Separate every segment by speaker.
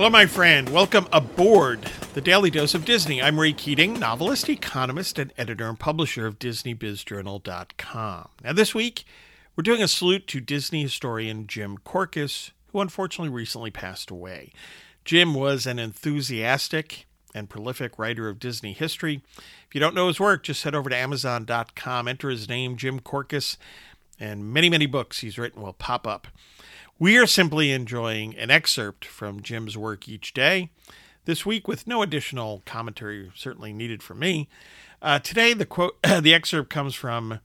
Speaker 1: Hello, my friend. Welcome aboard the Daily Dose of Disney. I'm Ray Keating, novelist, economist, and editor and publisher of DisneyBizJournal.com. Now, this week, we're doing a salute to Disney historian Jim Korkis, who unfortunately recently passed away. Jim was an enthusiastic and prolific writer of Disney history. If you don't know his work, just head over to Amazon.com, enter his name, Jim Korkis, and many, many books he's written will pop up. We are simply enjoying an excerpt from Jim's work each day. This week, with no additional commentary certainly needed from me. Uh, today, the quote, the excerpt comes from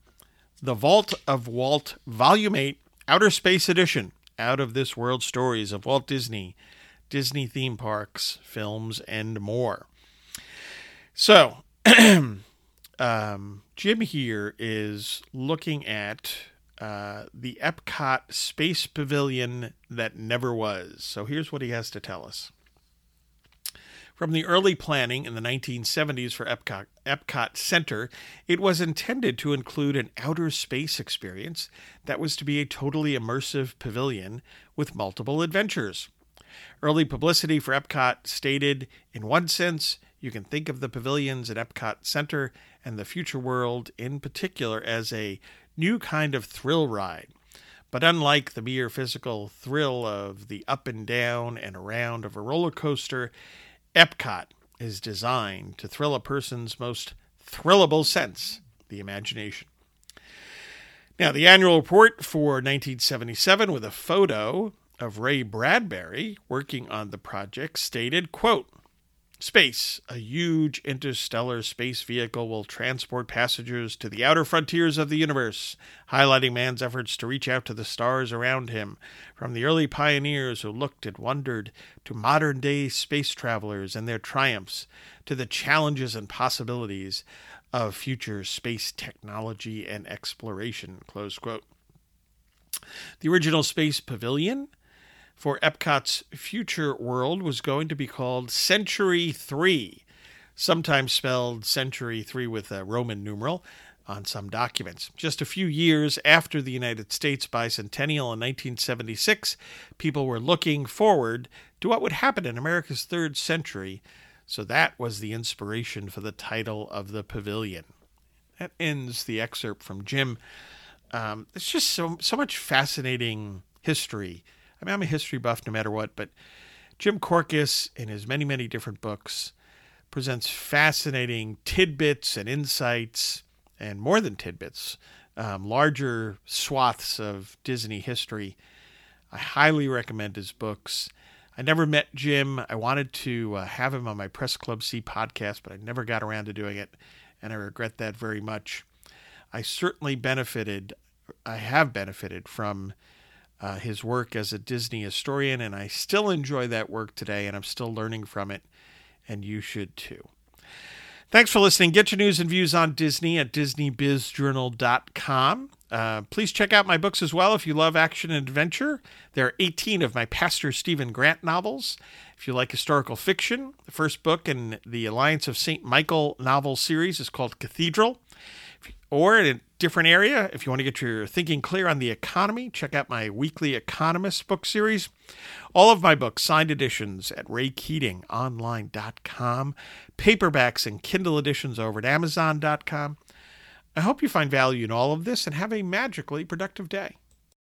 Speaker 1: "The Vault of Walt, Volume Eight, Outer Space Edition: Out of This World Stories of Walt Disney, Disney Theme Parks, Films, and More." So, um, Jim here is looking at uh, the Epcot Space Pavilion that never was. So here's what he has to tell us. From the early planning in the 1970s for Epcot, Epcot Center, it was intended to include an outer space experience that was to be a totally immersive pavilion with multiple adventures. Early publicity for Epcot stated, in one sense, you can think of the pavilions at Epcot Center and the future world in particular as a new kind of thrill ride. But unlike the mere physical thrill of the up and down and around of a roller coaster, Epcot is designed to thrill a person's most thrillable sense, the imagination. Now, the annual report for 1977 with a photo of Ray Bradbury working on the project stated, quote, Space, a huge interstellar space vehicle, will transport passengers to the outer frontiers of the universe, highlighting man's efforts to reach out to the stars around him. From the early pioneers who looked and wondered, to modern day space travelers and their triumphs, to the challenges and possibilities of future space technology and exploration. Close quote. The original Space Pavilion for Epcot's future world was going to be called Century 3, sometimes spelled Century 3 with a Roman numeral on some documents. Just a few years after the United States bicentennial in 1976, people were looking forward to what would happen in America's third century, so that was the inspiration for the title of the pavilion. That ends the excerpt from Jim. Um, it's just so so much fascinating history I mean, I'm a history buff no matter what, but Jim Korkis, in his many, many different books, presents fascinating tidbits and insights, and more than tidbits, um, larger swaths of Disney history. I highly recommend his books. I never met Jim. I wanted to uh, have him on my Press Club C podcast, but I never got around to doing it, and I regret that very much. I certainly benefited, I have benefited from uh, his work as a Disney historian, and I still enjoy that work today, and I'm still learning from it, and you should too. Thanks for listening. Get your news and views on Disney at DisneyBizJournal.com. Uh, please check out my books as well if you love action and adventure. There are 18 of my Pastor Stephen Grant novels. If you like historical fiction, the first book in the Alliance of St. Michael novel series is called Cathedral. Or different area, if you want to get your thinking clear on the economy, check out my weekly Economist book series. All of my books, signed editions at raykeatingonline.com, paperbacks and Kindle editions over at amazon.com. I hope you find value in all of this and have a magically productive day.